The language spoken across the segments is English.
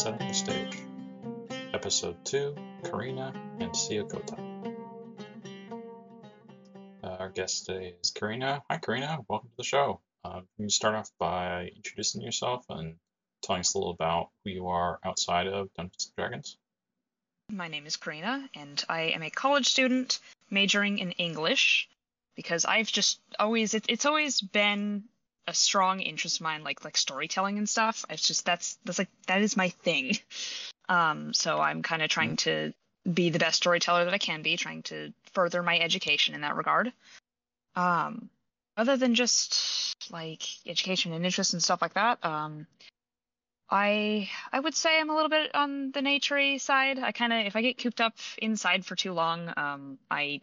Setting the Stage, Episode 2 Carina and Ciokotai. Uh, our guest today is Carina. Hi, Carina. Welcome to the show. Uh, can you start off by introducing yourself and telling us a little about who you are outside of Dungeons and Dragons? My name is Carina, and I am a college student majoring in English because I've just always it, it's always been a strong interest of mine, like like storytelling and stuff. It's just that's that's like that is my thing. Um, so I'm kind of trying to be the best storyteller that I can be, trying to further my education in that regard. Um, other than just like education and interest and stuff like that, um, I I would say I'm a little bit on the naturey side. I kind of if I get cooped up inside for too long, um, I,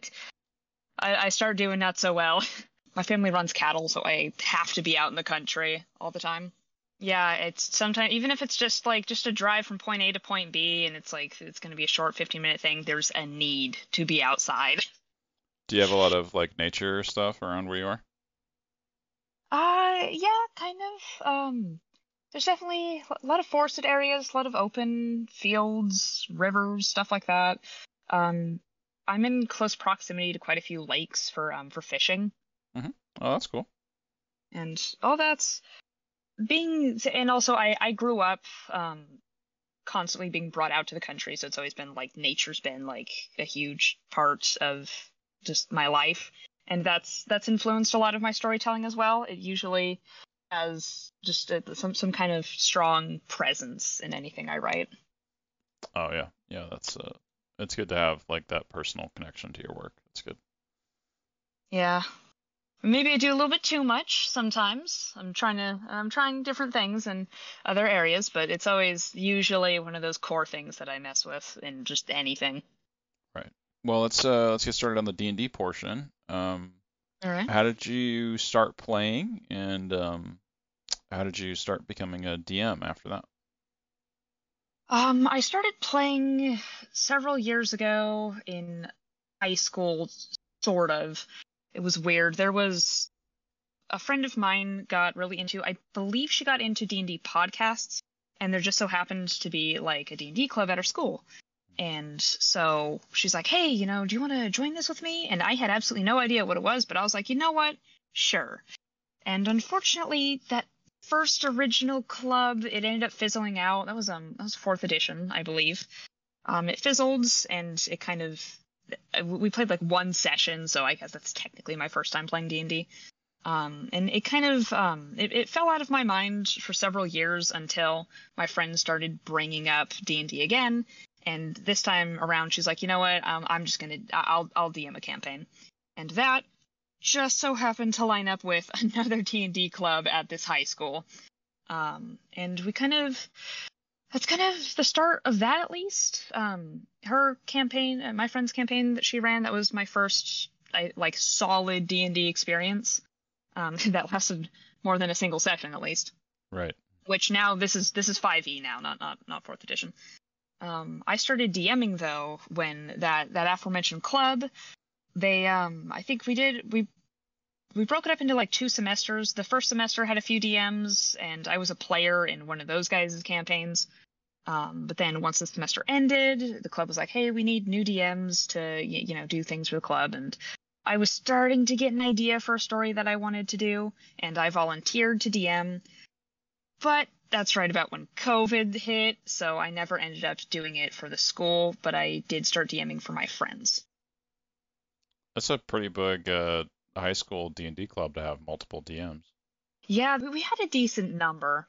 I I start doing not so well. My family runs cattle, so I have to be out in the country all the time. Yeah, it's sometimes even if it's just like just a drive from point A to point B, and it's like it's going to be a short 15 minute thing. There's a need to be outside. Do you have a lot of like nature stuff around where you are? Uh, yeah, kind of. Um, there's definitely a lot of forested areas, a lot of open fields, rivers, stuff like that. Um, I'm in close proximity to quite a few lakes for um for fishing, Oh, that's cool. and all that's being. And also, I I grew up um constantly being brought out to the country, so it's always been like nature's been like a huge part of just my life, and that's that's influenced a lot of my storytelling as well. It usually has just a, some some kind of strong presence in anything I write. Oh yeah, yeah. That's uh, it's good to have like that personal connection to your work. That's good. Yeah. Maybe I do a little bit too much sometimes. I'm trying to I'm trying different things in other areas, but it's always usually one of those core things that I mess with in just anything. Right. Well, let's uh let's get started on the D and D portion. Um, All right. how did you start playing, and um, how did you start becoming a DM after that? Um, I started playing several years ago in high school, sort of. It was weird. There was a friend of mine got really into, I believe she got into D&D podcasts, and there just so happened to be like a D&D club at her school. And so she's like, "Hey, you know, do you want to join this with me?" And I had absolutely no idea what it was, but I was like, "You know what? Sure." And unfortunately, that first original club it ended up fizzling out that was um that was fourth edition i believe um it fizzled and it kind of we played like one session so i guess that's technically my first time playing d&d um and it kind of um it, it fell out of my mind for several years until my friend started bringing up d&d again. And this time around she's like you know what? Um, i'm just gonna i'll i'll dm a campaign. And that just so happened to line up with another D&D club at this high school. Um, and we kind of that's kind of the start of that at least. Um, her campaign, uh, my friend's campaign that she ran, that was my first I, like solid D&D experience. Um, that lasted more than a single session at least. Right. Which now this is this is 5e now, not not not fourth edition. Um, I started DMing though when that that aforementioned club they um I think we did we we broke it up into like two semesters. The first semester had a few DMs and I was a player in one of those guys' campaigns. Um, but then once the semester ended, the club was like, "Hey, we need new DMs to you know do things for the club." And I was starting to get an idea for a story that I wanted to do, and I volunteered to DM. But that's right about when COVID hit, so I never ended up doing it for the school, but I did start DMing for my friends. That's a pretty big uh, high school D and D club to have multiple DMs. Yeah, but we had a decent number.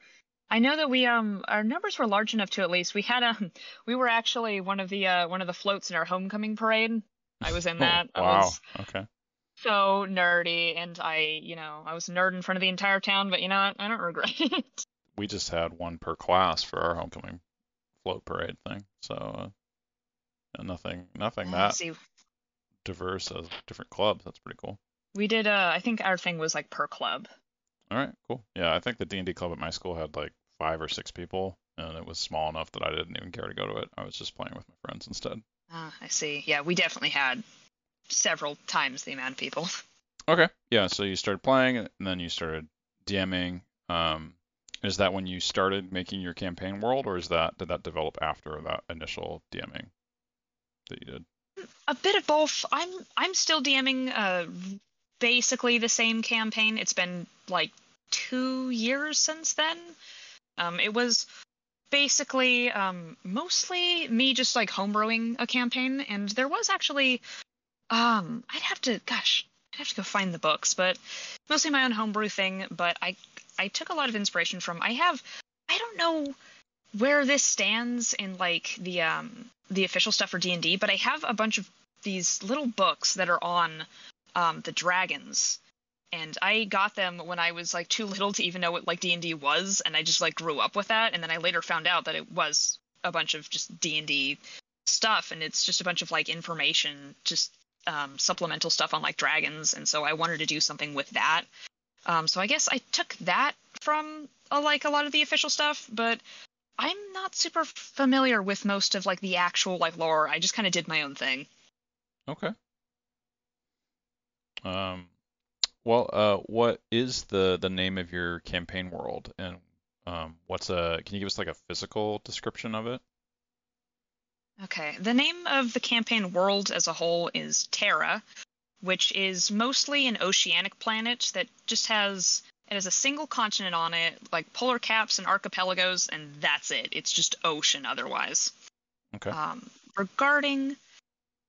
I know that we um our numbers were large enough to at least we had um we were actually one of the uh one of the floats in our homecoming parade. I was in that. Oh, I wow. was Okay. so nerdy and I, you know, I was a nerd in front of the entire town, but you know what? I don't regret it. We just had one per class for our homecoming float parade thing. So uh, nothing, nothing that diverse as different clubs. That's pretty cool. We did uh I think our thing was like per club. All right, cool. Yeah, I think the D&D club at my school had like five or six people, and it was small enough that I didn't even care to go to it. I was just playing with my friends instead. Ah, I see. Yeah, we definitely had several times the amount of people. Okay. Yeah, so you started playing, and then you started DMing. Um, Is that when you started making your campaign world, or is that did that develop after that initial DMing that you did? A bit of both. I'm I'm still DMing uh, basically the same campaign. It's been like two years since then. Um, it was basically um, mostly me just like homebrewing a campaign, and there was actually um, I'd have to gosh I'd have to go find the books, but mostly my own homebrew thing. But I I took a lot of inspiration from I have I don't know where this stands in like the um the official stuff for D&D, but I have a bunch of these little books that are on um the dragons. And I got them when I was like too little to even know what like D&D was and I just like grew up with that and then I later found out that it was a bunch of just D&D stuff and it's just a bunch of like information just um, supplemental stuff on like dragons and so I wanted to do something with that. Um, so I guess I took that from uh, like a lot of the official stuff, but I'm not super familiar with most of like the actual like lore. I just kind of did my own thing. Okay. Um, well, uh, what is the the name of your campaign world, and um, what's a? Can you give us like a physical description of it? Okay, the name of the campaign world as a whole is Terra, which is mostly an oceanic planet that just has it has a single continent on it, like polar caps and archipelagos, and that's it. It's just ocean otherwise. Okay. Um, regarding,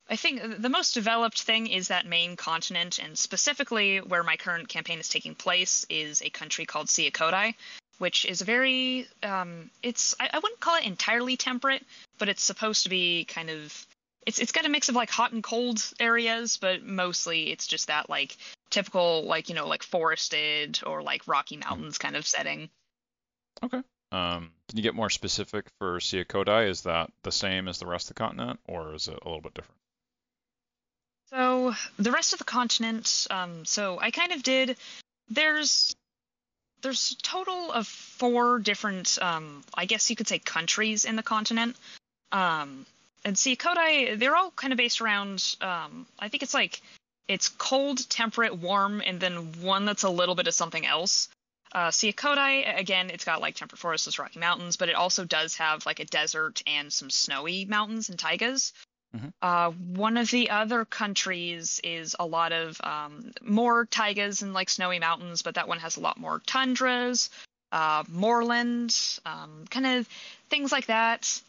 I think the most developed thing is that main continent, and specifically where my current campaign is taking place is a country called Ciokotai, which is a very, um, it's I, I wouldn't call it entirely temperate, but it's supposed to be kind of it's it's got a mix of like hot and cold areas, but mostly it's just that like typical like you know like forested or like Rocky Mountains kind of setting. Okay. Um, can you get more specific for Ciokotai? Is that the same as the rest of the continent, or is it a little bit different? So the rest of the continent, um, so I kind of did. There's there's a total of four different, um, I guess you could say, countries in the continent. Um, and see, Kodai, they're all kind of based around. Um, I think it's like it's cold, temperate, warm, and then one that's a little bit of something else. Uh, Ciokotai, again, it's got like temperate forests, Rocky Mountains, but it also does have like a desert and some snowy mountains and taigas. Mm-hmm. Uh, one of the other countries is a lot of um, more taigas and like snowy mountains, but that one has a lot more tundras, uh, moorland, um, kind of things like that.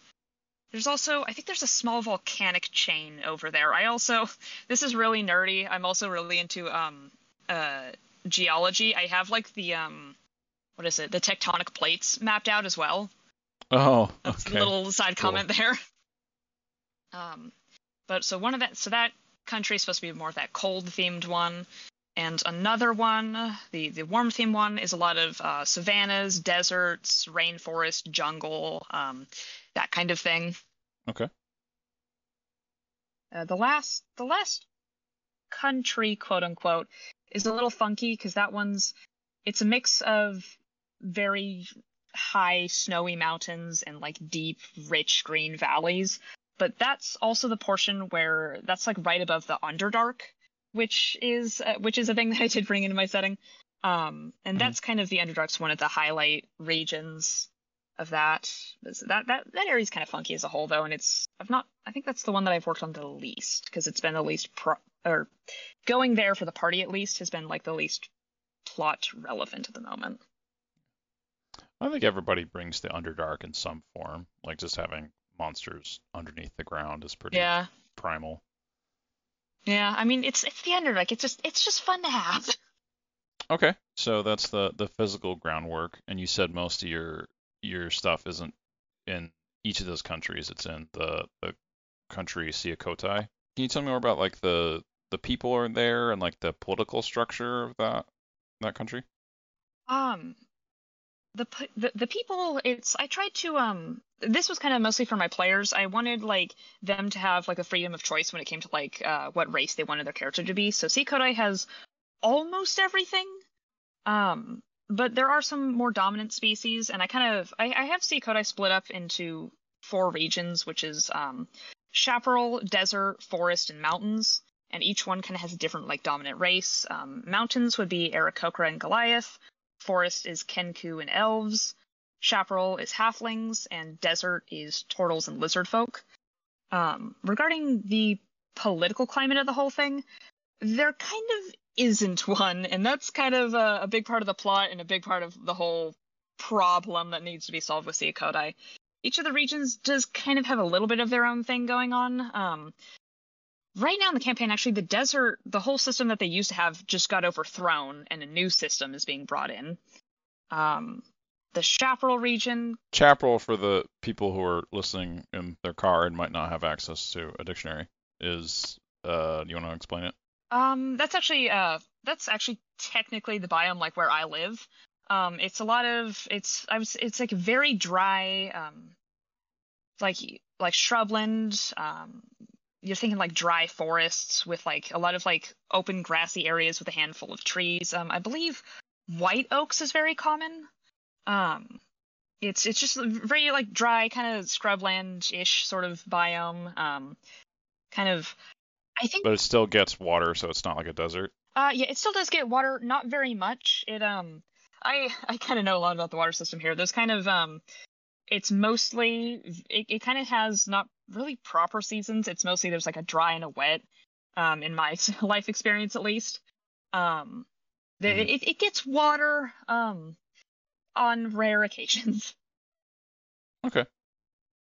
There's also, I think there's a small volcanic chain over there. I also, this is really nerdy. I'm also really into um, uh, geology. I have like the um, what is it? The tectonic plates mapped out as well. Oh, That's okay. a little side Cool. comment there. Um, but so one of that, so that country is supposed to be more of that cold themed one, and another one, the the warm themed one, is a lot of uh, savannas, deserts, rainforest, jungle, um, that kind of thing. Okay. Uh, the last the last country quote unquote is a little funky because that one's it's a mix of very high snowy mountains and like deep rich green valleys but that's also the portion where that's like right above the underdark which is uh, which is a thing that i did bring into my setting um and Mhm. that's kind of the underdark's one of the highlight regions of that that that that area's kind of funky as a whole though and it's i've not i think that's the one that i've worked on the least because it's been the least pro or going there for the party at least has been like the least plot relevant at the moment I think everybody brings the Underdark in some form. Like just having monsters underneath the ground is pretty yeah primal. yeah i mean it's it's the underdark it's just it's just fun to have Okay, so that's the the physical groundwork, and you said most of your your stuff isn't in each of those countries. It's in the the country Ciokotai. Can you tell me more about like the the people are there and like the political structure of that that country? Um, the the the people. It's I tried to um. This was kind of mostly for my players. I wanted like them to have like a freedom of choice when it came to like uh what race they wanted their character to be. So Ciokotai has almost everything. Um, but there are some more dominant species, and I kind of I, I have Ciokotai split up into four regions, which is um chaparral, desert, forest, and mountains. And each one kind of has a different like dominant race. Um, mountains would be Aarakocra and Goliath forest is Kenku and elves, chaparral is halflings, and desert is turtles and lizard folk. Um, regarding the political climate of the whole thing, there kind of isn't one, and that's kind of a, a big part of the plot and a big part of the whole problem that needs to be solved with Ciokotai. Each of the regions does kind of have a little bit of their own thing going on. Um, right now in the campaign, actually, the desert, the whole system that they used to have just got overthrown, and a new system is being brought in. Um, the Chaparral region. Chaparral, for the people who are listening in their car and might not have access to a dictionary, is. Uh, do you want to explain it? Um, that's actually uh, that's actually technically the biome like where I live. Um, it's a lot of it's I was it's like very dry, um, like like shrubland. Um, you're thinking like dry forests with like a lot of like open grassy areas with a handful of trees. Um, I believe white oaks is very common. Um, it's it's just very like dry kind of scrubland ish sort of biome. Um, kind of I think. But it still gets water, so it's not like a desert. Uh, yeah, it still does get water, not very much. It um, I I kind of know a lot about the water system here. There's kind of um, it's mostly it, it kind of has not really proper seasons. It's mostly there's like a dry and a wet. Um, in my life experience at least. Um, the, mm-hmm. it it gets water um on rare occasions. Okay,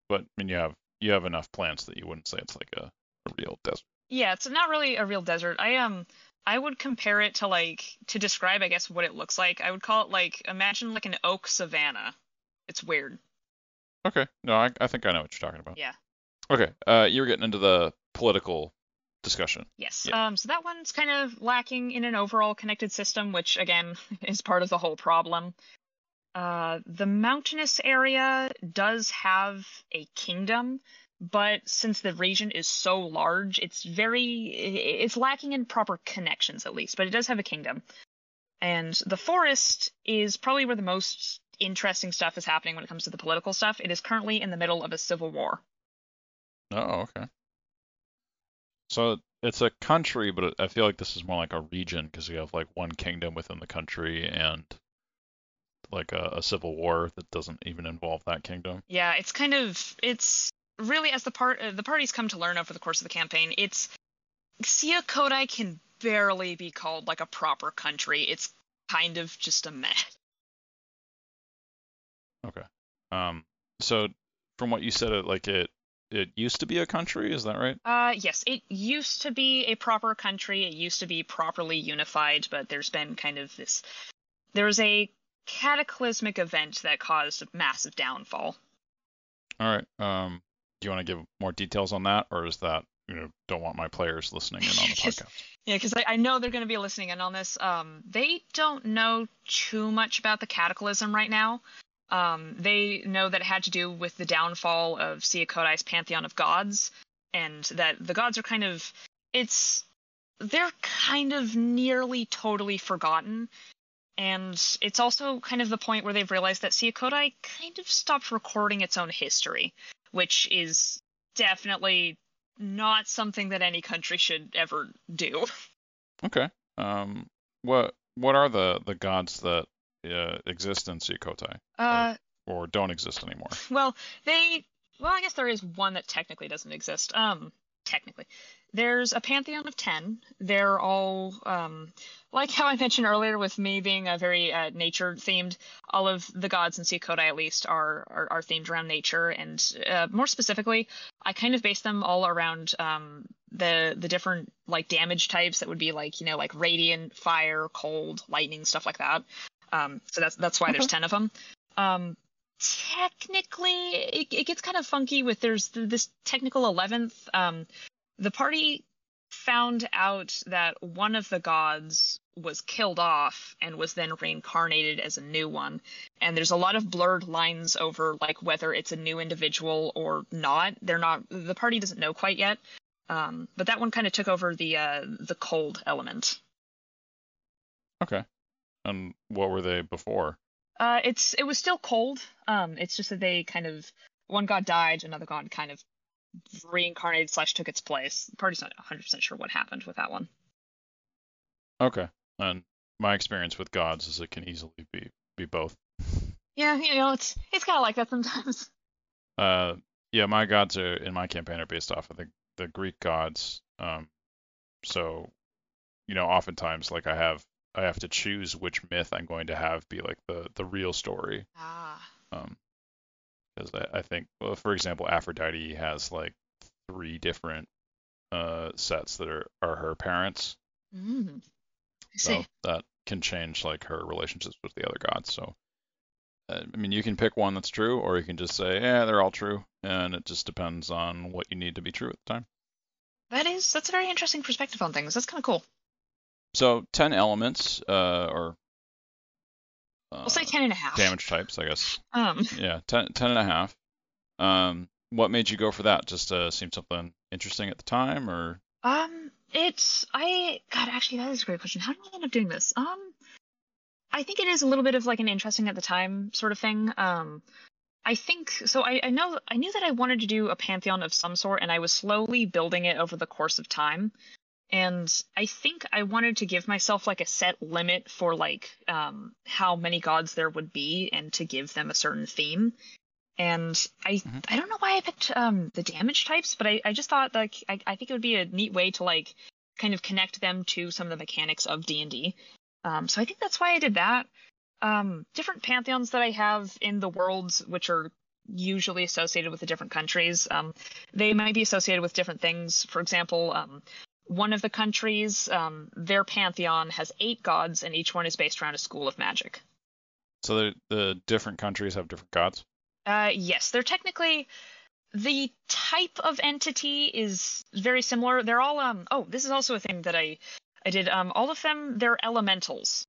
but I mean you have you have enough plants that you wouldn't say it's like a, a real desert. Yeah, it's not really a real desert. I um I would compare it to like to describe I guess what it looks like. I would call it like imagine like an oak savanna. It's weird. Okay. No, I I think I know what you're talking about. Yeah. Okay. Uh you were getting into the political discussion. Yes. Yeah. Um so that one's kind of lacking in an overall connected system, which again is part of the whole problem. Uh, the mountainous area does have a kingdom, but since the region is so large, it's very it's lacking in proper connections at least. But it does have a kingdom, and the forest is probably where the most interesting stuff is happening when it comes to the political stuff. It is currently in the middle of a civil war. Oh, okay. So it's a country, but I feel like this is more like a region because you have like one kingdom within the country and like a, a, civil war that doesn't even involve that kingdom. Yeah, it's kind of it's really as the part uh, the parties come to learn over the course of the campaign, it's Ciokotai can barely be called like a proper country. It's kind of just a mess. Okay. Um. So from what you said, it like it it used to be a country. Is that right? Uh. Yes. It used to be a proper country. It used to be properly unified, but there's been kind of this. There was a cataclysmic event that caused a massive downfall. All right. Um, do you want to give more details on that, or is that you know don't want my players listening in on the podcast? yeah, because I, I, know they're going to be listening in on this. Um, they don't know too much about the cataclysm right now. Um, they know that it had to do with the downfall of Ciokotai's pantheon of gods, and that the gods are kind of it's they're kind of nearly totally forgotten and it's also kind of the point where they've realized that Ciokotai kind of stopped recording its own history, which is definitely not something that any country should ever do. Okay. Um, what what are the the gods that uh, exist in Ciokotai? Uh, or, or don't exist anymore? Well, they well, I guess there is one that technically doesn't exist. Um, technically, there's a pantheon of ten. They're all um like how I mentioned earlier with me being a very uh, nature themed, all of the gods in Ciokotai at least are, are, are themed around nature, and uh, more specifically, I kind of base them all around um, the the different like damage types that would be like you know like radiant, fire, cold, lightning, stuff like that. Um, so that's that's why there's ten of them. Um, technically, it, it gets kind of funky with there's this technical eleventh. Um, the party found out that one of the gods was killed off and was then reincarnated as a new one. And there's a lot of blurred lines over like whether it's a new individual or not. They're not the party doesn't know quite yet. Um, but that one kind of took over the uh, the cold element. Okay. And what were they before? Uh, it's it was still cold. Um, it's just that they kind of one god died, another god kind of reincarnated slash took its place. The party's not 100% sure what happened with that one. Okay. And my experience with gods is it can easily be be both. Yeah, you know, it's it's kind of like that sometimes. Uh, yeah, my gods are in my campaign are based off of the the Greek gods. Um, so, you know, oftentimes like I have I have to choose which myth I'm going to have be like the the real story. Ah. Um, because I, I think, well, for example, Aphrodite has like three different uh sets that are are her parents. Mm. So that can change like her relationships with the other gods. So, uh, I mean, you can pick one that's true, or you can just say, yeah, they're all true, and it just depends on what you need to be true at the time. That is that's a very interesting perspective on things. That's kind of cool. So, 10 elements, uh, or uh, We'll say ten and a half. damage types, I guess. Um. Yeah, 10, 10 and a half. Um, what made you go for that? Just uh, seemed something interesting at the time, or Um, it's I God, actually that is a great question. How did I end up doing this? Um, I think it is a little bit of like an interesting at the time sort of thing. Um, I think so. I, I know I knew that I wanted to do a pantheon of some sort, and I was slowly building it over the course of time. And I think I wanted to give myself like a set limit for like um how many gods there would be, and to give them a certain theme. And I Mhm. I don't know why I picked um the damage types, but I, I just thought like I, I think it would be a neat way to like kind of connect them to some of the mechanics of D and D. Um, so I think that's why I did that. Um, different pantheons that I have in the worlds, which are usually associated with the different countries, um, they might be associated with different things. For example, um, one of the countries, um, their pantheon has eight gods, and each one is based around a school of magic. so the the different countries have different gods. Uh, yes, they're technically the type of entity is very similar. They're all um. Oh, this is also a thing that I I did. Um, all of them they're elementals,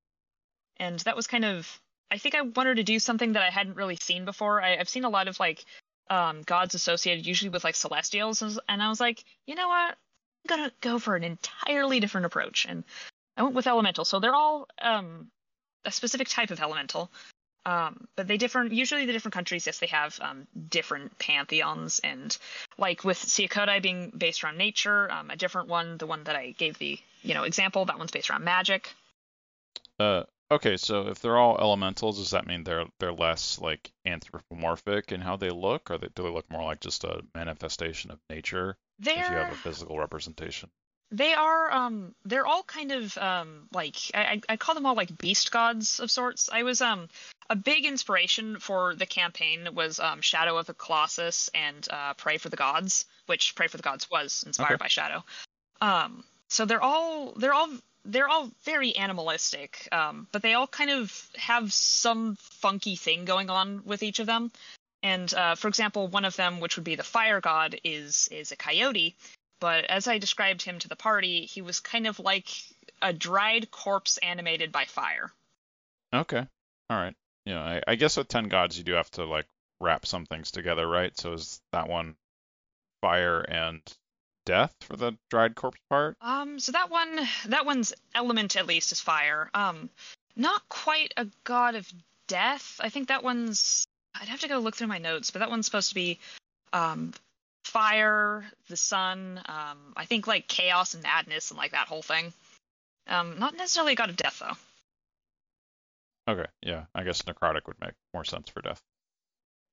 and that was kind of I think I wanted to do something that I hadn't really seen before. I, I've seen a lot of like um gods associated usually with like celestials, and I was like, you know what, gonna go for an entirely different approach, and I went with elemental. So they're all um a specific type of elemental. Um, but they differ. Usually, the different countries, yes, they have um, different pantheons, and like with Ciokotai being based around nature, um, a different one, the one that I gave the you know example, that one's based around magic. Uh, okay, so if they're all elementals, does that mean they're they're less like anthropomorphic in how they look, or they, do they look more like just a manifestation of nature if you have a physical representation? they are um they're all kind of um like I, I I call them all like beast gods of sorts. I was um a big inspiration for the campaign was um Shadow of the Colossus and uh Praey for the Gods, which Praey for the Gods was inspired Okay. by Shadow. Um so they're all they're all they're all very animalistic, um, but they all kind of have some funky thing going on with each of them. And uh, for example, one of them, which would be the fire god, is is a coyote. But as I described him to the party, he was kind of like a dried corpse animated by fire. Okay, all right. Yeah, I, I guess with ten gods you do have to like wrap some things together, right? So is that one fire and death for the dried corpse part? Um, so that one, that one's element at least is fire. Um, not quite a god of death. I think that one's. I'd have to go look through my notes, but that one's supposed to be, um, fire, the sun. Um, I think like chaos and madness and like that whole thing. Um, not necessarily a god of death though. Okay, yeah, I guess necrotic would make more sense for death.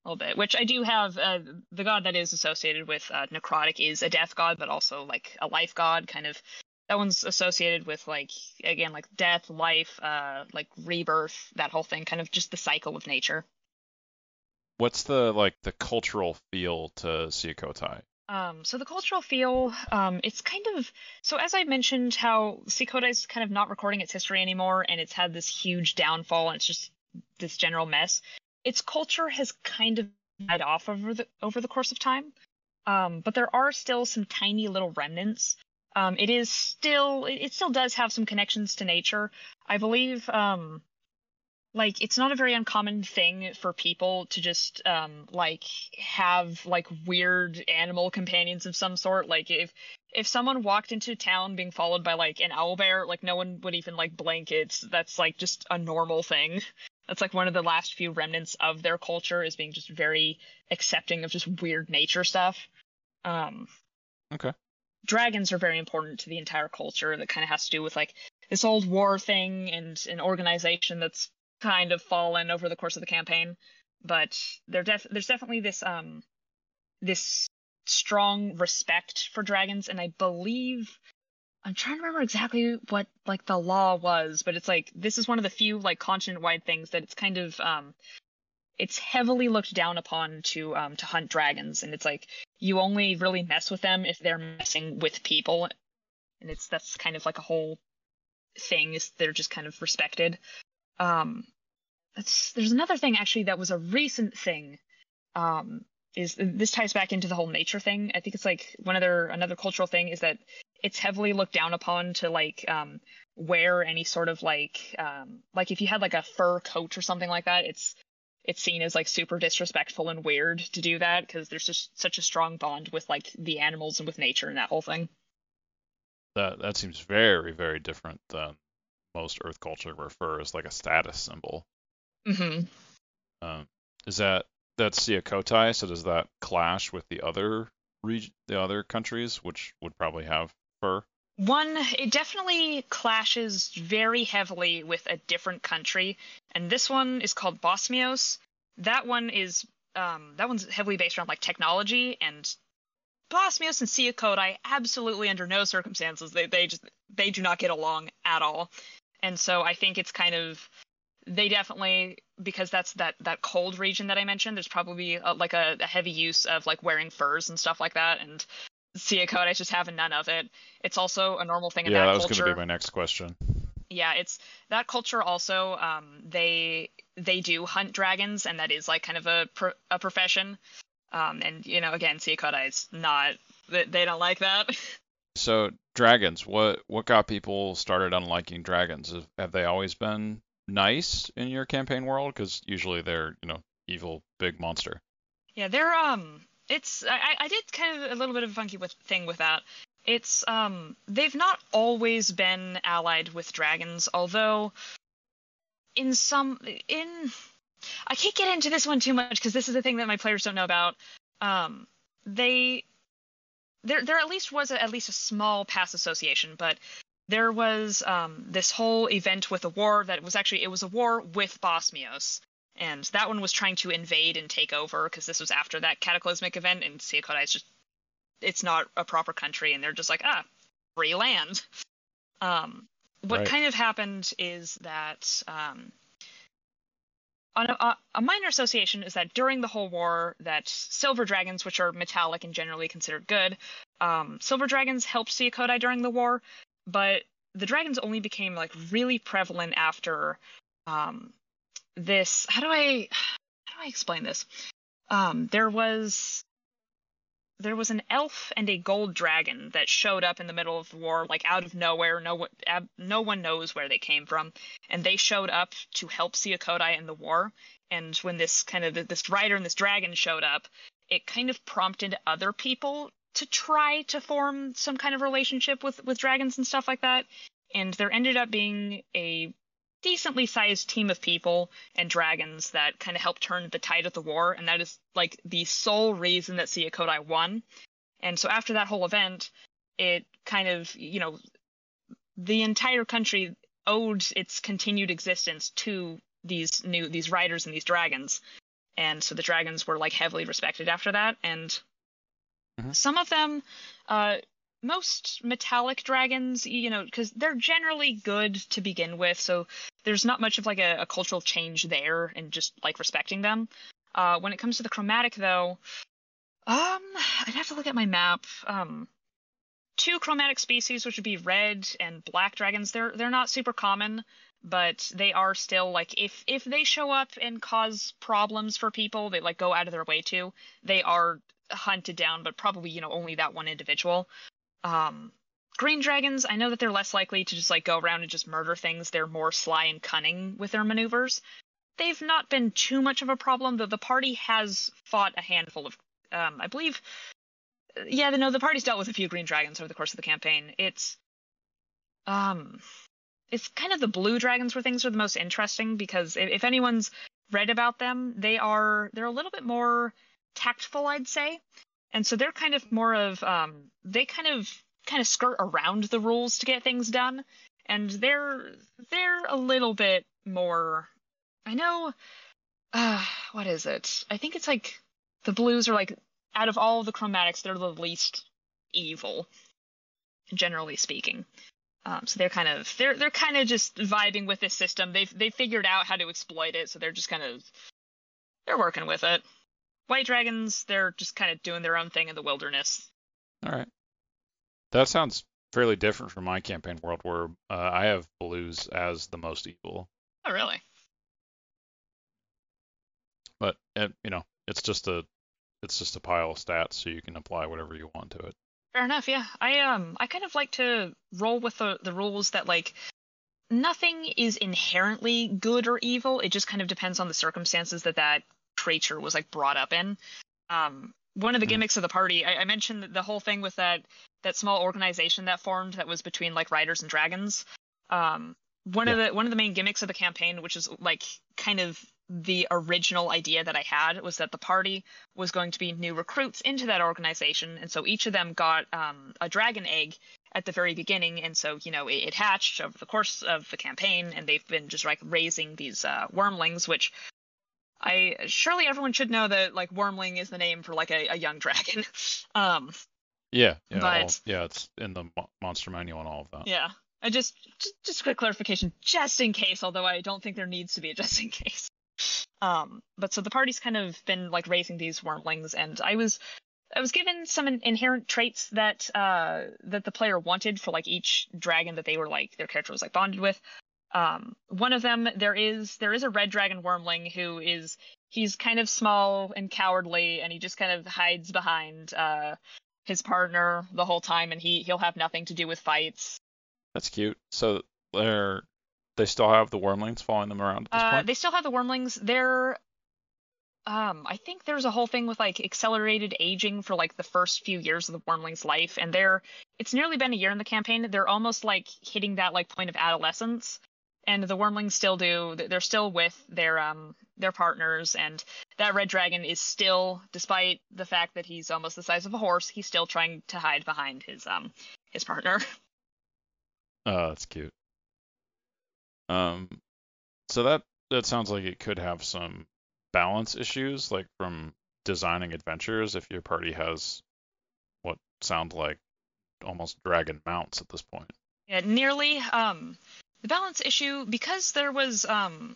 A little bit, which I do have. Uh, the god that is associated with uh, necrotic is a death god, but also like a life god, kind of. That one's associated with like again like death, life, uh, like rebirth, that whole thing, kind of just the cycle of nature. What's the like the cultural feel to Ciokotai? Um, so the cultural feel, um, it's kind of so as I mentioned, how Ciokotai is kind of not recording its history anymore, and it's had this huge downfall, and it's just this general mess. Its culture has kind of died off over the over the course of time, um, but there are still some tiny little remnants. Um, it is still it, it still does have some connections to nature. I believe um, like it's not a very uncommon thing for people to just um like have like weird animal companions of some sort. Like if if someone walked into town being followed by like an owl bear like no one would even like blink it's that's like just a normal thing. That's like one of the last few remnants of their culture is being just very accepting of just weird nature stuff. Um Okay. dragons are very important to the entire culture. That kind of has to do with like this old war thing and an organization that's kind of fallen over the course of the campaign. But def- there's definitely this um this strong respect for dragons, and I believe I'm trying to remember exactly what like the law was, but it's like this is one of the few like continent wide things that it's kind of um it's heavily looked down upon to um to hunt dragons and it's like you only really mess with them if they're messing with people and it's that's kind of like a whole thing is they're just kind of respected um there's another thing actually that was a recent thing um is this ties back into the whole nature thing. I think it's like one other another cultural thing is that it's heavily looked down upon to like um wear any sort of like um like if you had like a fur coat or something like that it's it's seen as like super disrespectful and weird to do that because there's just such a strong bond with like the animals and with nature and that whole thing. That that seems very very different than most Earth culture, fur like a status symbol. Mm-hmm. Um, is that that's Ciokotai? So does that clash with the other reg- the other countries, which would probably have fur? One, it definitely clashes very heavily with a different country, and this one is called Bosmios. That one is um, that one's heavily based around like technology, and Bosmios and Ciokotai absolutely under no circumstances they they just they do not get along at all, and so I think it's kind of they definitely because that's that that cold region that I mentioned. There's probably a, like a, a heavy use of like wearing furs and stuff like that, and Ciokotai just having none of it. It's also a normal thing in yeah, that, that was going to be my next question. Yeah, it's that culture also. Um, they they do hunt dragons, and that is like kind of a pro- a profession. Um, and you know, again, Ciokotai is not. They, they don't like that. So dragons, what what got people started on liking dragons? Have- they always been nice in your campaign world? Because usually they're you know evil big monster. Yeah, they're um it's I, I- I did kind of a little bit of a funky with thing with that. It's um they've not always been allied with dragons, although in some in I can't get into this one too much because this is the thing that my players don't know about. Um they there there at least was a, at least a small past association, but there was um this whole event with a war that was actually it was a war with Bosmios and that one was trying to invade and take over because this was after that cataclysmic event and Ciokotai is just it's not a proper country and they're just like ah free land um what Right. kind of happened is that um on a, a- minor association is that during the whole war that silver dragons which are metallic and generally considered good um silver dragons helped Ciokotai during the war but the dragons only became like really prevalent after um this how do i how do i explain this? Um there was there was an elf and a gold dragon that showed up in the middle of the war like out of nowhere. No no one knows where they came from. And they showed up to help Ciokotai in the war. And when this kind of this rider and this dragon showed up it kind of prompted other people to try to form some kind of relationship with with dragons and stuff like that. And there ended up being a decently sized team of people and dragons that kind of helped turn the tide of the war, and that is like the sole reason that Ciokotai won. And so after that whole event, it kind of, you know, the entire country owed its continued existence to these new these riders and these dragons. And so the dragons were like heavily respected after that, and Mhm. some of them uh most metallic dragons, you know, because they're generally good to begin with, so there's not much of like a, a cultural change there and just like respecting them. Uh, when it comes to the chromatic, though, um, I'd have to look at my map. Um, two chromatic species, which would be red and black dragons, they're they're not super common, but they are still like if if they show up and cause problems for people, they like go out of their way to. They are hunted down, but probably you know only that one individual. Um, green dragons, I know that they're less likely to just like go around and just murder things. They're more sly and cunning with their maneuvers. They've not been too much of a problem, though the party has fought a handful of, um, I believe, yeah, no, the party's dealt with a few green dragons over the course of the campaign. It's, um, it's kind of the blue dragons where things are the most interesting because if, if anyone's read about them, they are they're a little bit more tactful, I'd say, and so they're kind of more of um, they kind of kind of skirt around the rules to get things done, and they're they're a little bit more. I know. Uh, what is it? I think it's like the blues are like out of all the chromatics, they're the least evil, generally speaking. Um, so they're kind of they're they're kind of just vibing with this system. They've they figured out how to exploit it, so they're just kind of they're working with it. White dragons, they're just kind of doing their own thing in the wilderness. All right. That sounds fairly different from my campaign world, where uh, I have blues as the most evil. Oh, really? But it, you know, it's just a it's just a pile of stats, so you can apply whatever you want to it. Fair enough. Yeah, I um I kind of like to roll with the the rules that like nothing is inherently good or evil. It just kind of depends on the circumstances that that creature was like brought up in. Um, one of the Hmm. gimmicks of the party, I, I mentioned the whole thing with that that small organization that formed that was between like riders and dragons. Um, one of the one of the main gimmicks of the campaign, which is like kind of the original idea that I had, was that the party was going to be new recruits into that organization, and so each of them got um, a dragon egg at the very beginning, and so you know it, it hatched over the course of the campaign, and they've been just like raising these uh, wyrmlings, which I surely everyone should know that like wyrmling is the name for like a, a young dragon. um, Yeah, yeah, all- yeah. It's in the mo- monster manual and all of that. yeah. I just, just just quick clarification, just in case, although I don't think there needs to be a just in case. Um, but so the party's kind of been like raising these wyrmlings, and I was I was given some in- inherent traits that uh that the player wanted for like each dragon that they were like their character was like bonded with. Um, one of them there is there is a red dragon wyrmling who is he's kind of small and cowardly, and he just kind of hides behind uh his partner the whole time, and he he'll have nothing to do with fights. That's cute. So they're they still have the wyrmlings following them around at this Uh, point. they still have the wyrmlings. They're, um, I think there's a whole thing with like accelerated aging for like the first few years of the wyrmling's life, and they're, it's nearly been a year in the campaign. They're almost like hitting that like point of adolescence, and the wyrmlings still do. They're still with their um their partners, and that red dragon is still, despite the fact that he's almost the size of a horse, he's still trying to hide behind his um his partner. Oh, that's cute. Um, so that that sounds like it could have some balance issues, like from designing adventures if your party has what sound like almost dragon mounts at this point. Yeah, nearly. Um, the balance issue because there was um,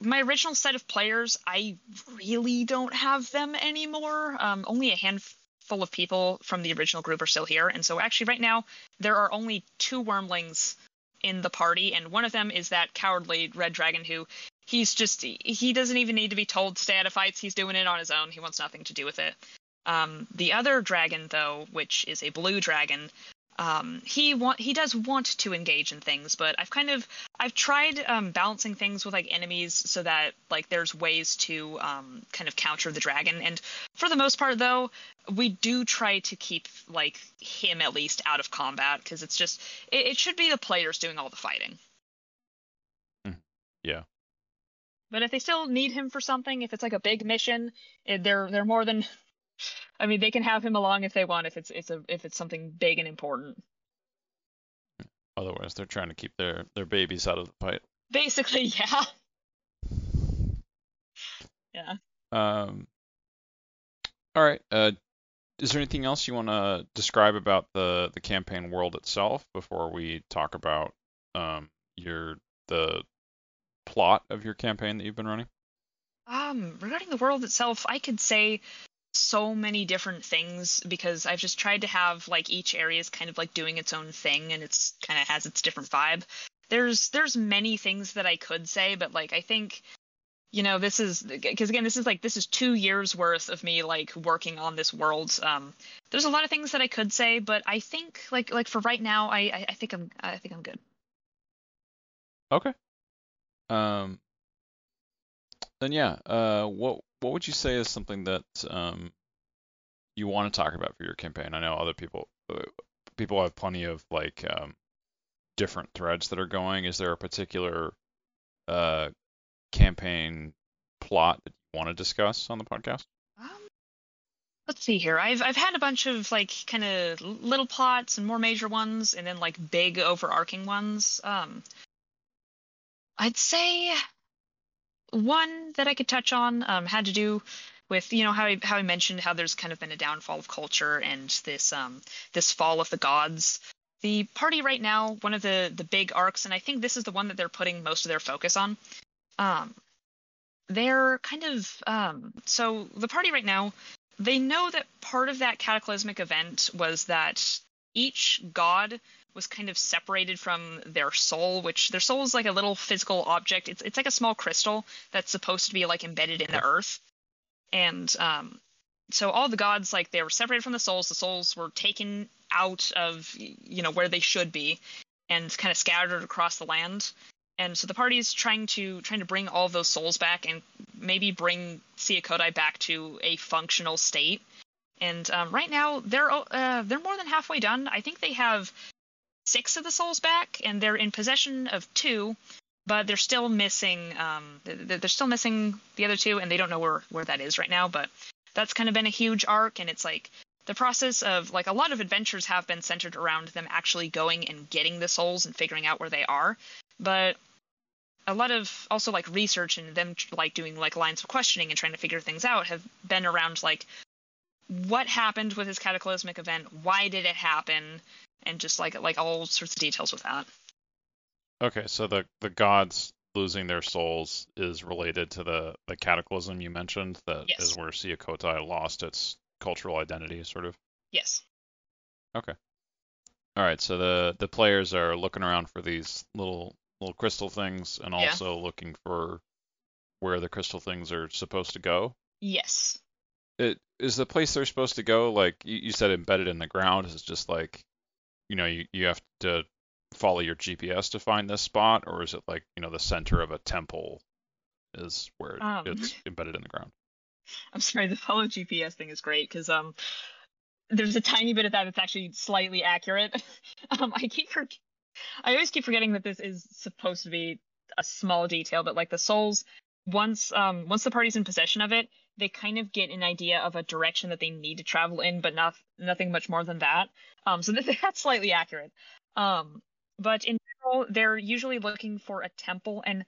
my original set of players. I really don't have them anymore. Um, only a handful of people from the original group are still here, and so actually right now there are only two wyrmlings in the party, and one of them is that cowardly red dragon who he's just he doesn't even need to be told to stay out of fights. He's doing it on his own. He wants nothing to do with it. Um, the other dragon, though, which is a blue dragon, um, he want he does want to engage in things, but I've kind of I've tried um, balancing things with like enemies so that like there's ways to um, kind of counter the dragon. And for the most part, though, we do try to keep like him at least out of combat because it's just it, it should be the players doing all the fighting. Mm, yeah. But if they still need him for something, if it's like a big mission, they're they're more than. I mean, they can have him along if they want. If it's it's a if it's something big and important. Otherwise, they're trying to keep their their babies out of the fight. Basically, yeah. Yeah. Um. All right. Uh, is there anything else you want to describe about the the campaign world itself before we talk about um your the plot of your campaign that you've been running? Um, regarding the world itself, I could say so many different things because I've just tried to have like each area is kind of like doing its own thing and it's kind of has its different vibe. There's there's many things that I could say, but like I think you know this is because again this is like this is two years worth of me like working on this world. Um, there's a lot of things that I could say, but I think like like for right now, I I, I think I'm I think I'm good. Okay. Um. Then yeah. Uh. What What would you say is something that um you want to talk about for your campaign? I know other people uh, people have plenty of like um different threads that are going. Is there a particular uh campaign plot that you want to discuss on the podcast? Um, let's see here. I've I've had a bunch of like kind of little plots and more major ones, and then like big overarching ones. Um, I'd say one that I could touch on um, had to do with you know how I, how I mentioned how there's kind of been a downfall of culture and this um this fall of the gods. The party right now, one of the the big arcs, and I think this is the one that they're putting most of their focus on. Um, they're kind of um, so the party right now they know that part of that cataclysmic event was that each god was kind of separated from their soul, which their soul is like a little physical object. It's it's like a small crystal that's supposed to be like embedded in the earth. And um, so all the gods like they were separated from the souls. The souls were taken out of you know where they should be and kind of scattered across the land. And so the party is trying to trying to bring all those souls back and maybe bring Ciokotai back to a functional state. And um, right now they're uh, they're more than halfway done. I think they have six of the souls back, and they're in possession of two, but they're still missing. Um, they're still missing the other two, and they don't know where where that is right now. But that's kind of been a huge arc, and it's like the process of like a lot of adventures have been centered around them actually going and getting the souls and figuring out where they are, but a lot of also like research and them like doing like lines of questioning and trying to figure things out have been around like what happened with this cataclysmic event why did it happen and just like like all sorts of details with that. Okay, so the the gods losing their souls is related to the the cataclysm you mentioned. That yes. is where Ciokotai lost its cultural identity, sort of. Yes. Okay. All right, so the the players are looking around for these little little crystal things, and also yeah. looking for where the crystal things are supposed to go. Yes. It is the place they're supposed to go. Like you, you said, embedded in the ground. Is it just like you know you, you have to follow your GPS to find this spot, or is it like you know the center of a temple is where um, it's embedded in the ground? I'm sorry, the follow GPS thing is great because um there's a tiny bit of that that's actually slightly accurate. um, I keep for- I always keep forgetting that this is supposed to be a small detail, but like the souls once um once the party's in possession of it, they kind of get an idea of a direction that they need to travel in, but not nothing much more than that. Um, so that's slightly accurate. Um, but in general, they're usually looking for a temple, and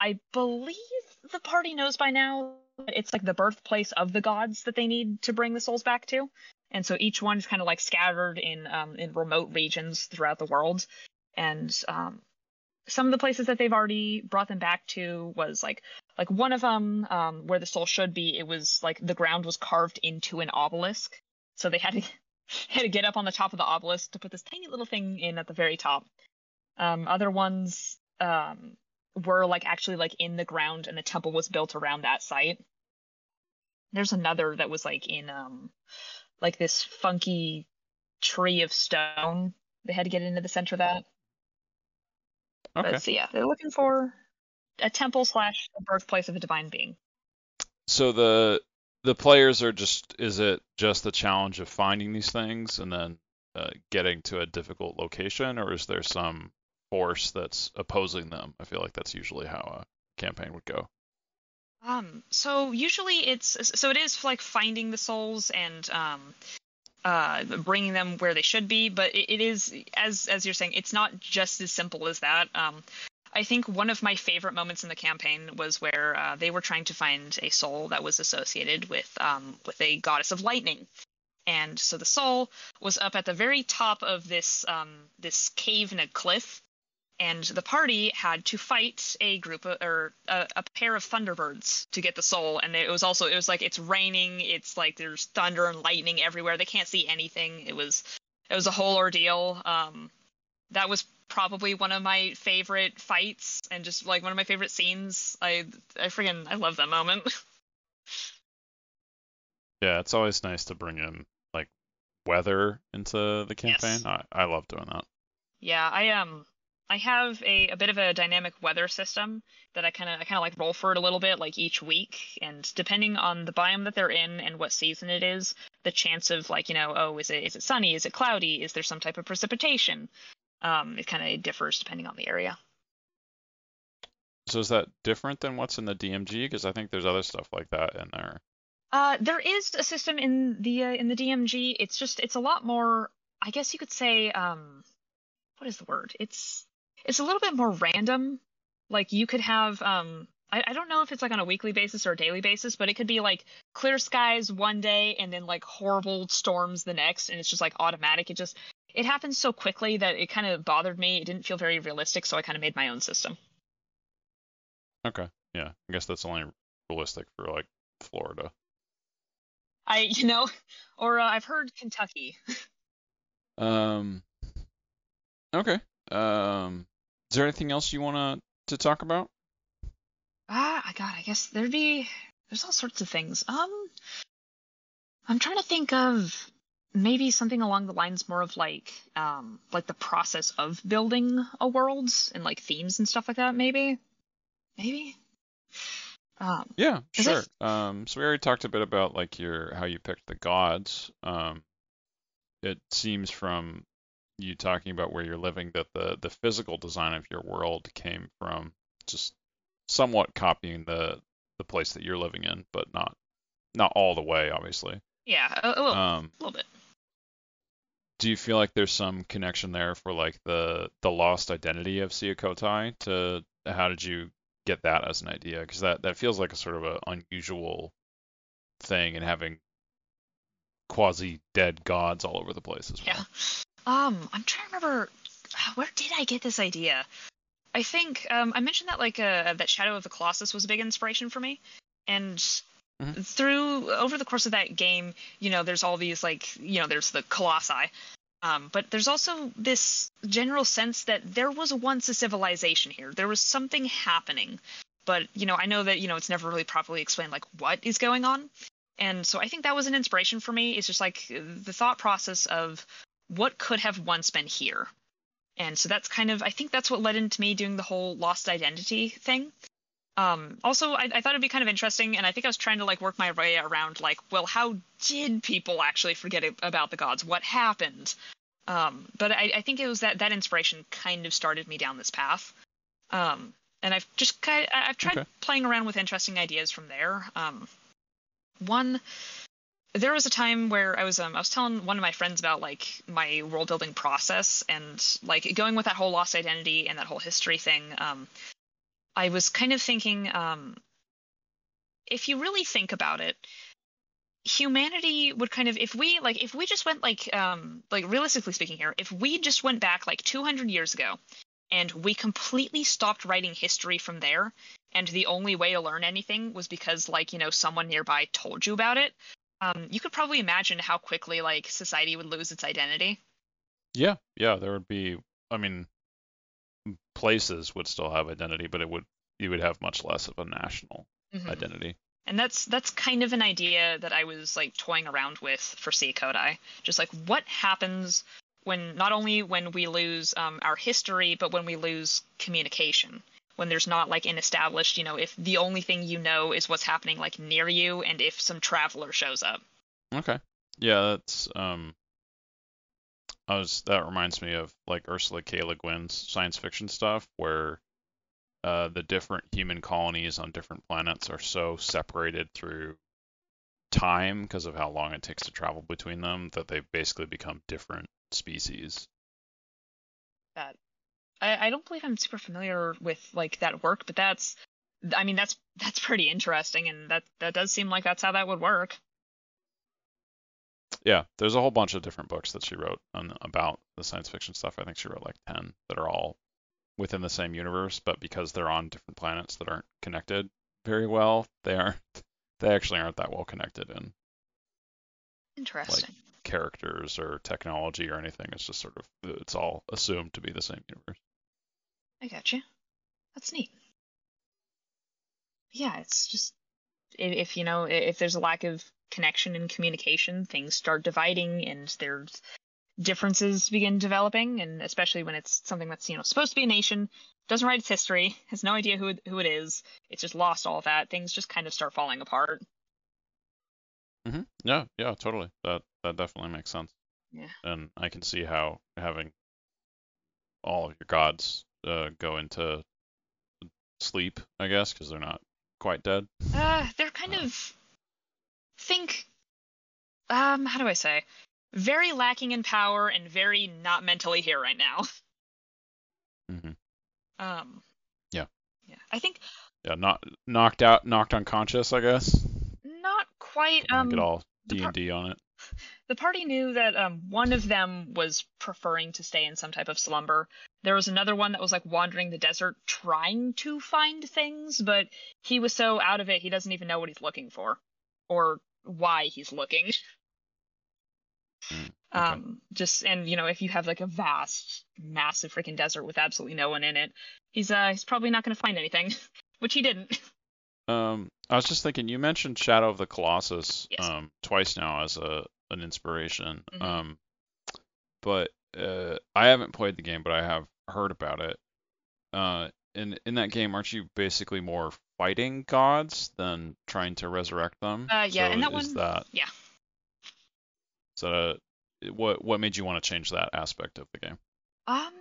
I believe the party knows by now that it's like the birthplace of the gods that they need to bring the souls back to. And so each one's kind of like scattered in um, in remote regions throughout the world. And um, some of the places that they've already brought them back to was like like one of them um, where the soul should be it was like the ground was carved into an obelisk. So they had to had to get up on the top of the obelisk to put this tiny little thing in at the very top. Um, other ones um, were like actually like in the ground and the temple was built around that site. There's another that was like in um like this funky tree of stone. They had to get into the center of that Okay. But so yeah, they're looking for a temple slash a birthplace of a divine being. So the the players are just is it just the challenge of finding these things and then uh, getting to a difficult location, or is there some force that's opposing them? I feel like that's usually how a campaign would go. Um, so usually it's so it is like finding the souls and um, uh, bringing them where they should be. But it, it is, as as you're saying, it's not just as simple as that. Um, I think one of my favorite moments in the campaign was where uh, they were trying to find a soul that was associated with um, with a goddess of lightning. And so the soul was up at the very top of this um, this cave in a cliff, and the party had to fight a group of, or a, a, pair of thunderbirds to get the soul. And it was also it was like it's raining it's like there's thunder and lightning everywhere. They can't see anything. It was it was a whole ordeal. Um that was probably one of my favorite fights and just like one of my favorite scenes. I i freaking i love that moment. Yeah it's always nice to bring in like weather into the campaign. Yes. I, I love doing that. Yeah i um I have a, a bit of a dynamic weather system that I kind of I kind of like roll for it a little bit like each week and depending on the biome that they're in and what season it is the chance of like you know oh is it is it sunny is it cloudy is there some type of precipitation um, it kind of differs depending on the area so is that different than what's in the DMG because I think there's other stuff like that in there Uh, there is a system in the uh, in the DMG. It's just it's a lot more. I guess you could say um, what is the word? It's it's a little bit more random. Like you could have um, I, I don't know if it's like on a weekly basis or a daily basis, but it could be like clear skies one day and then like horrible storms the next, and it's just like automatic. It just it happens so quickly that it kind of bothered me. It didn't feel very realistic, so I kind of made my own system. Okay. Yeah. I guess that's only realistic for like Florida. I you know, or uh, I've heard Kentucky. Um. Okay. Um. Is there anything else you want to talk about? Ah, I God, I guess there'd be there's all sorts of things. Um, I'm trying to think of maybe something along the lines more of like um like the process of building a world and like themes and stuff like that. Maybe, maybe. Um, Yeah, sure. it- Um, so we already talked a bit about like your how you picked the gods. Um, it seems from you talking about where you're living that the the physical design of your world came from just somewhat copying the the place that you're living in, but not not all the way, obviously. yeah, a, a little, Um, a little bit. do you feel like there's some connection there for like the the lost identity of Ciokotai to how did you get that as an idea? Because that that feels like a sort of a unusual thing and having quasi dead gods all over the place as well. Yeah. Um, I'm trying to remember where did I get this idea? I think um, I mentioned that like uh, that Shadow of the Colossus was a big inspiration for me, and Mhm. through over the course of that game, you know, there's all these like you know, there's the colossi, um, but there's also this general sense that there was once a civilization here. There was something happening, but you know, I know that you know it's never really properly explained like what is going on, and so I think that was an inspiration for me. It's just like the thought process of what could have once been here. And so that's kind of I think that's what led into me doing the whole lost identity thing. Um, also, I, I thought it'd be kind of interesting, and I think I was trying to like work my way around like, well, how did people actually forget about the gods? What happened? Um, but I, I think it was that that inspiration kind of started me down this path. Um, and I've just kind I- I've tried Okay. playing around with interesting ideas from there. Um, one there was a time where I was um I was telling one of my friends about like my world building process and like going with that whole lost identity and that whole history thing. Um, I was kind of thinking, um, if you really think about it, humanity would kind of if we like if we just went like um like realistically speaking here, if we just went back like 200 years ago and we completely stopped writing history from there and the only way to learn anything was because like you know someone nearby told you about it um, you could probably imagine how quickly like society would lose its identity. Yeah, yeah, there would be I mean places would still have identity, but it would you would have much less of a national Mhm. identity. And that's that's kind of an idea that I was like toying around with for Ciokotai. Just like what happens when not only when we lose um, our history, but when we lose communication. When there's not like an established, you know, if the only thing you know is what's happening like near you, and if some traveler shows up. Okay. Yeah, that's um I was that reminds me of like Ursula K. Le Guin's science fiction stuff where uh the different human colonies on different planets are so separated through time because of how long it takes to travel between them that they've basically become different species. That I, I don't believe I'm super familiar with like that work, but that's I mean that's that's pretty interesting, and that that does seem like that's how that would work. Yeah, there's a whole bunch of different books that she wrote on about the science fiction stuff. I think she wrote like 10 that are all within the same universe, but because they're on different planets that aren't connected very well, they aren't they actually aren't that well connected in Interesting. characters or technology or anything. It's just sort of it's all assumed to be the same universe. I got you. That's neat. Yeah, it's just if, if you know if there's a lack of connection and communication, things start dividing, and there's differences begin developing, and especially when it's something that's you know supposed to be a nation, doesn't write its history, has no idea who it, who it is, it's just lost all of that. Things just kind of start falling apart. hmm Yeah, yeah, totally. That that definitely makes sense. Yeah. And I can see how having all of your gods uh, go into sleep, I guess, because they're not quite dead. Uh, they're kind Uh. of think um how do I say? Very lacking in power and very not mentally here right now. hmm Um Yeah. Yeah. I think Yeah, not knocked out, knocked unconscious, I guess. not quite um get all D and D on it. The party knew that um, one of them was preferring to stay in some type of slumber. There was another one that was like wandering the desert trying to find things, but he was so out of it he doesn't even know what he's looking for or why he's looking. Mm, okay. Um, just and you know, if you have like a vast, massive freaking desert with absolutely no one in it, he's uh he's probably not going to find anything, which he didn't. Um, I was just thinking, you mentioned Shadow of the Colossus Yes. um twice now as a an inspiration. Mhm. Um, but uh, I haven't played the game, but I have heard about it. Uh, in in that game, aren't you basically more fighting gods than trying to resurrect them? Uh, yeah, so and that is one- that yeah. So, what what made you want to change that aspect of the game? Um,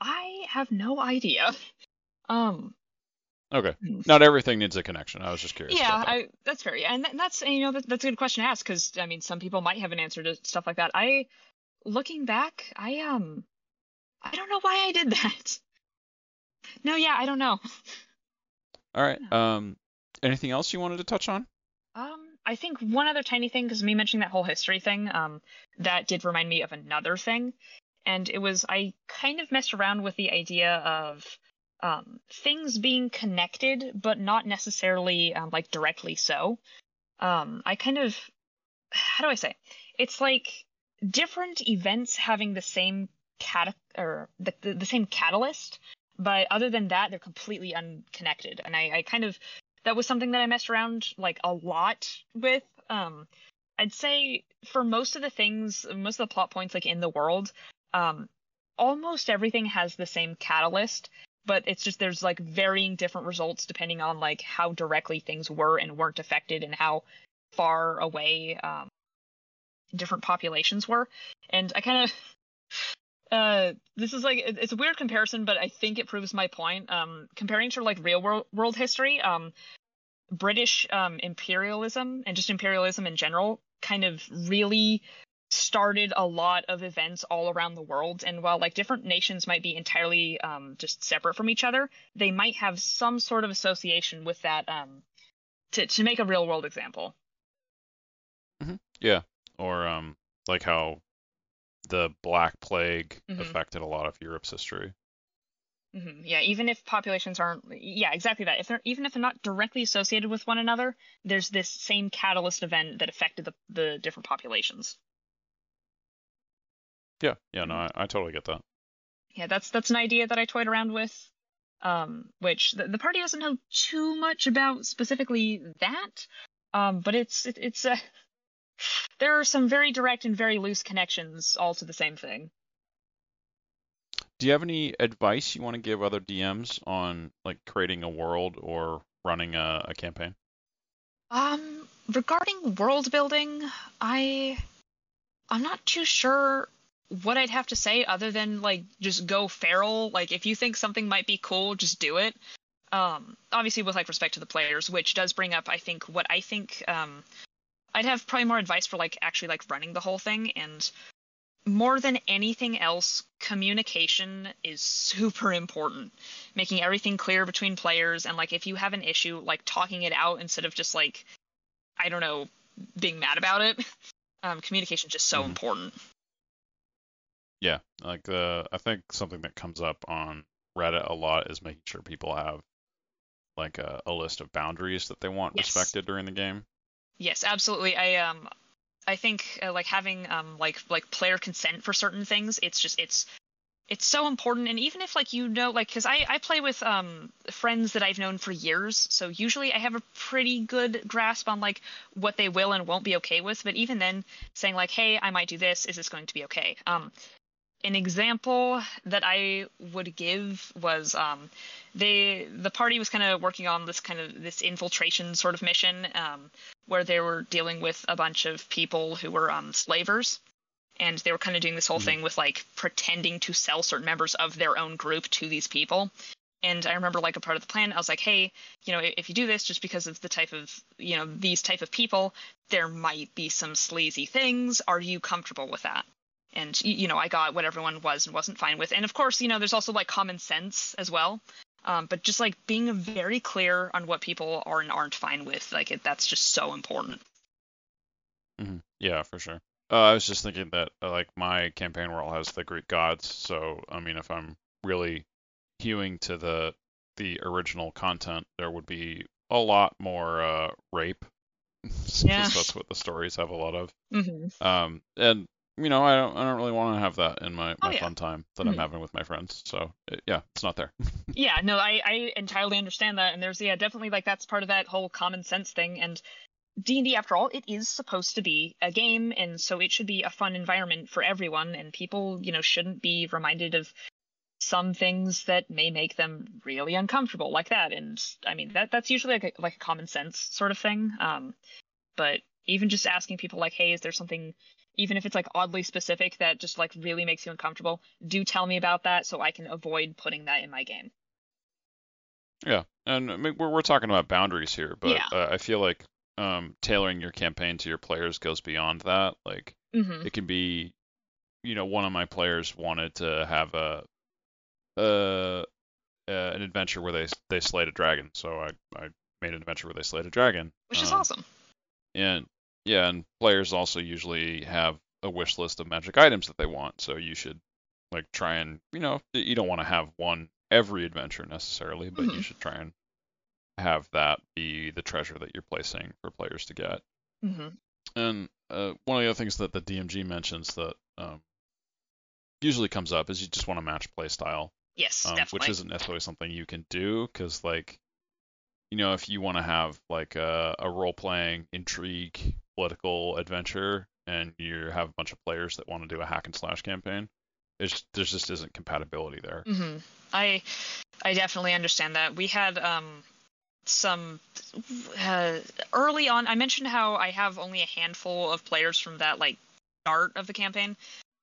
I have no idea. Um, Okay, Hmm. not everything needs a connection. I was just curious. Yeah, that. I, that's fair. Yeah, and that, that's you know that, that's a good question to ask because I mean some people might have an answer to stuff like that. I, looking back, I um, I don't know why I did that. No, yeah, I don't know. All right. Um, anything else you wanted to touch on? Um, I think one other tiny thing because me mentioning that whole history thing, um, that did remind me of another thing, and it was I kind of messed around with the idea of um things being connected but not necessarily um, like directly so. Um, I kind of how do I say? It's like different events having the same cat or the, the, the same catalyst, but other than that, they're completely unconnected. And I, I kind of that was something that I messed around like a lot with. Um, I'd say for most of the things, most of the plot points like in the world, um, almost everything has the same catalyst, but it's just there's like varying different results depending on like how directly things were and weren't affected and how far away um, different populations were. And I kind of uh this is like it's a weird comparison but i think it proves my point um comparing to like real world, world history um british um imperialism and just imperialism in general kind of really started a lot of events all around the world and while like different nations might be entirely um just separate from each other they might have some sort of association with that um to to make a real world example Yeah. Or um, like how the Black Plague Mhm. affected a lot of Europe's history. hmm Yeah, even if populations aren't, yeah, exactly that. If they're even if they're not directly associated with one another, there's this same catalyst event that affected the the different populations. Yeah. Yeah. No, I, I totally get that. Yeah, that's that's an idea that I toyed around with, um, which the, the party doesn't know too much about specifically that, um, but it's it, it's uh, there are some very direct and very loose connections all to the same thing. Do you have any advice you want to give other DMs on like creating a world or running a, a campaign? Um, regarding world building, I I'm not too sure what I'd have to say other than like just go feral. Like if you think something might be cool, just do it. Um, obviously with like respect to the players, which does bring up I think what I think um I'd have probably more advice for like actually like running the whole thing and more than anything else, communication is super important. Making everything clear between players and like if you have an issue, like talking it out instead of just like I don't know, being mad about it. Um, communication is just so Mhm. important. Yeah. Like the I think something that comes up on Reddit a lot is making sure people have like a, a list of boundaries that they want Yes. respected during the game. Yes, absolutely. I um I think uh, like having um like like player consent for certain things, it's just it's it's so important and even if like you know like cuz I I play with um friends that I've known for years, so usually I have a pretty good grasp on like what they will and won't be okay with, but even then saying like, "Hey, I might do this. Is this going to be okay?" Um an example that I would give was um, they the party was kind of working on this kind of this infiltration sort of mission um, where they were dealing with a bunch of people who were um, slavers, and they were kind of doing this whole Mhm. thing with like pretending to sell certain members of their own group to these people. And I remember like a part of the plan, I was like, hey, you know, if you do this just because of the type of, you know, these type of people, there might be some sleazy things. Are you comfortable with that? And you know, I got what everyone was and wasn't fine with. And of course, you know, there's also like common sense as well. Um, but just like being very clear on what people are and aren't fine with, like it, that's just so important. Mm-hmm. Yeah, for sure. Uh, I was just thinking that uh, like my campaign world has the Greek gods, so I mean, if I'm really hewing to the the original content, there would be a lot more uh, rape. Yeah. that's what the stories have a lot of. Mm-hmm. Um, and you know, I don't I don't really want to have that in my, Oh, my yeah. fun time that Mhm. I'm having with my friends. So it, yeah, it's not there. Yeah, no, I, I entirely understand that, and there's yeah, definitely like that's part of that whole common sense thing. And D and D, after all, it is supposed to be a game, and so it should be a fun environment for everyone. And people, you know, shouldn't be reminded of some things that may make them really uncomfortable, like that. And I mean, that that's usually like a, like a common sense sort of thing. Um, but even just asking people like, hey, is there something even if it's like oddly specific that just like really makes you uncomfortable, do tell me about that so I can avoid putting that in my game. Yeah, and I mean, we're we're talking about boundaries here, but Yeah. uh, I feel like um, tailoring your campaign to your players goes beyond that. Like Mm-hmm. it can be, you know, one of my players wanted to have a, uh, uh, an adventure where they they slayed a dragon, so I I made an adventure where they slayed a dragon. Which is Um, awesome. And yeah, and players also usually have a wish list of magic items that they want, so you should like try and you know you don't want to have one every adventure necessarily, but you Mhm. should try and have that be the treasure that you're placing for players to get. Mm-hmm. And uh, one of the other things that the DMG mentions that um, usually comes up is you just want to match play style, Yes, um, definitely. which isn't necessarily something you can do because like you know if you want to have like a, a role playing intrigue political adventure and you have a bunch of players that want to do a hack and slash campaign it's there just isn't compatibility there hmm I I definitely understand that. We had um some uh, early on. I mentioned how I have only a handful of players from that like start of the campaign.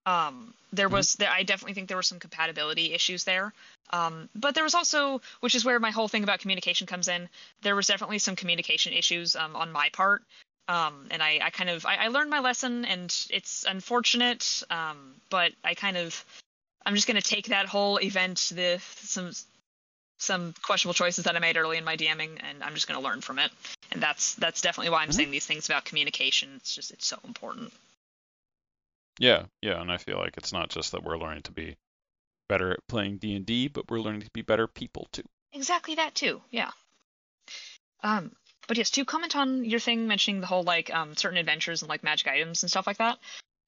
Um, there Mhm. was there, I definitely think there were some compatibility issues there. Um, but there was also, which is where my whole thing about communication comes in. There was definitely some communication issues um, on my part. Um, and I, I kind of I, I learned my lesson, and it's unfortunate, um, but I kind of I'm just gonna take that whole event, the some some questionable choices that I made early in my DMing, and I'm just gonna learn from it. And that's that's definitely why I'm Mhm. saying these things about communication. It's just it's so important. yeah yeah and i feel like it's not just that we're learning to be better at playing d&d but we're learning to be better people too Exactly that too. Yeah. Um, but yes, to comment on your thing mentioning the whole like um certain adventures and like magic items and stuff like that.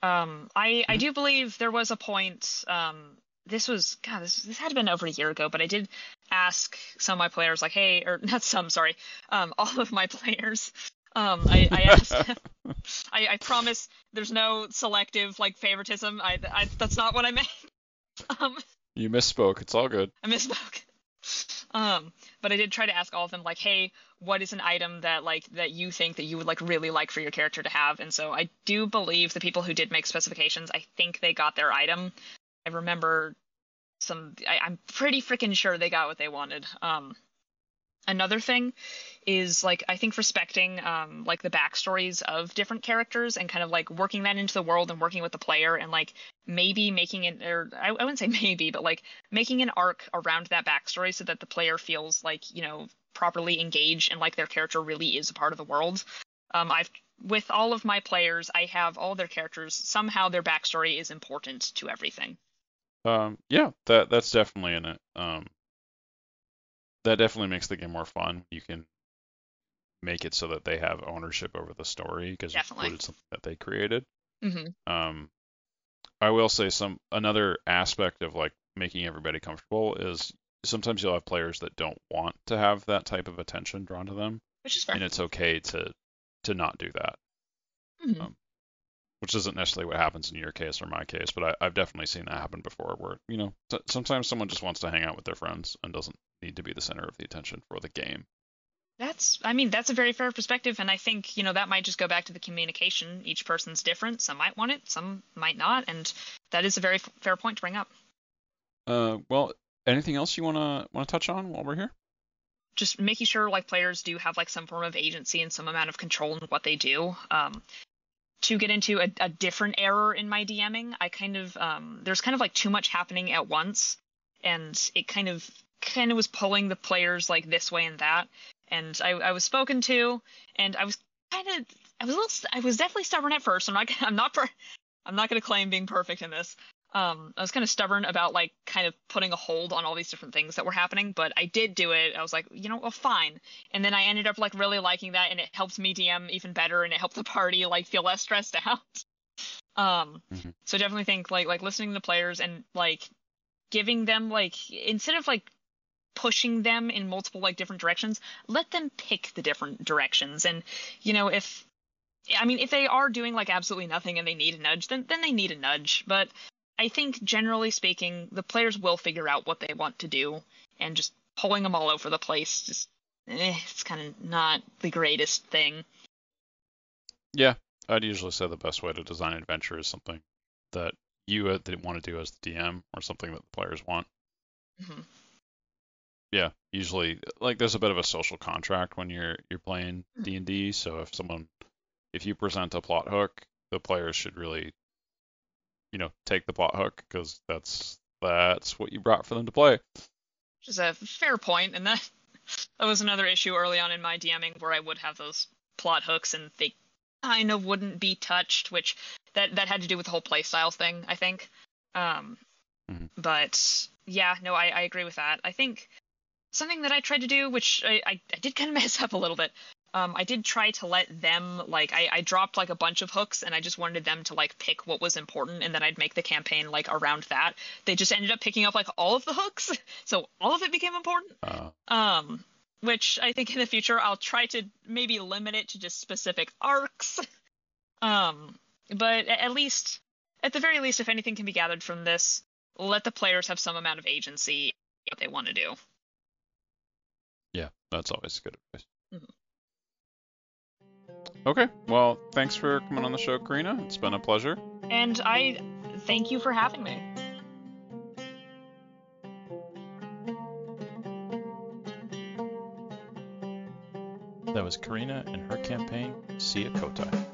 Um, I I Mhm. do believe there was a point. Um, this was God. This this had been over a year ago, but I did ask some of my players like, hey, or not some, sorry, um, all of my players. Um, I, I asked. I, I promise there's no selective like favoritism. I, I that's not what I meant. Um, you misspoke it's all good I misspoke. Um, but I did try to ask all of them, like, hey, what is an item that like that you think that you would like really like for your character to have? And so I do believe the people who did make specifications, I think they got their item. I remember some. I, I'm pretty freaking sure they got what they wanted. Um, another thing is like I think respecting um like the backstories of different characters and kind of like working that into the world and working with the player and like maybe making it or I, I wouldn't say maybe but like making an arc around that backstory so that the player feels like you know properly engaged and like their character really is a part of the world. Um i've with all of my players i have all their characters. Somehow their backstory is important to everything. Um, yeah, that that's definitely in it. Um, that definitely makes the game more fun. You can make it so that they have ownership over the story because it's something that they created. hmm Um, I will say some another aspect of like making everybody comfortable is sometimes you'll have players that don't want to have that type of attention drawn to them, which is fair and it's okay to to not do that. Mhm. um, which isn't necessarily what happens in your case or my case, but I, I've definitely seen that happen before, where you know sometimes someone just wants to hang out with their friends and doesn't need to be the center of the attention for the game. That's, I mean, that's a very fair perspective, and I think you know that might just go back to the communication. Each person's different. Some might want it, some might not, and that is a very f- fair point to bring up. Uh, well, anything else you wanna wanna touch on while we're here? just making sure like players do have like some form of agency and some amount of control in what they do. Um, to get into a, a different error in my DMing, I kind of um, there's kind of like too much happening at once, and it kind of kind of was pulling the players like this way and that. And I, I was spoken to, and I was kind of I was a little I was definitely stubborn at first. I'm not I'm not I'm not to claim being perfect in this, um, I was kind of stubborn about like kind of putting a hold on all these different things that were happening, but I did do it. I was like, you know, well, fine. And then I ended up like really liking that, and it helped me DM even better, and it helped the party like feel less stressed out. um, mm-hmm. so definitely think like like listening to players and like giving them like instead of like pushing them in multiple like different directions, let them pick the different directions. And you know, if I mean, if they are doing like absolutely nothing and they need a nudge, then then they need a nudge. But I think generally speaking, the players will figure out what they want to do, and just pulling them all over the place just eh, it's kind of not the greatest thing. Yeah, I'd usually say the best way to design an adventure is something that you want to do as the DM, or something that the players want. Mm-hmm. Yeah, usually like there's a bit of a social contract when you're you're playing D and D. So if someone if you present a plot hook, the players should really you know, take the plot hook because that's that's what you brought for them to play. Which is a fair point, and that that was another issue early on in my DMing where I would have those plot hooks and they kind of wouldn't be touched, which that that had to do with the whole playstyle thing, I think. Um, mm-hmm. But yeah, no, I, I agree with that. I think something that I tried to do, which I, I, I did kind of mess up a little bit, um, I did try to let them like I, I dropped like a bunch of hooks and I just wanted them to like pick what was important and then I'd make the campaign like around that. They just ended up picking up like all of the hooks, so all of it became important. Uh. Um, which I think in the future I'll try to maybe limit it to just specific arcs. um, but at least, at the very least, if anything can be gathered from this, let the players have some amount of agency what they want to do. Yeah, that's always good advice. Mm-hmm. Okay. Well, thanks for coming on the show, Carina. It's been a pleasure. And I thank you for having me. That was Carina and her campaign, See Ciokotai.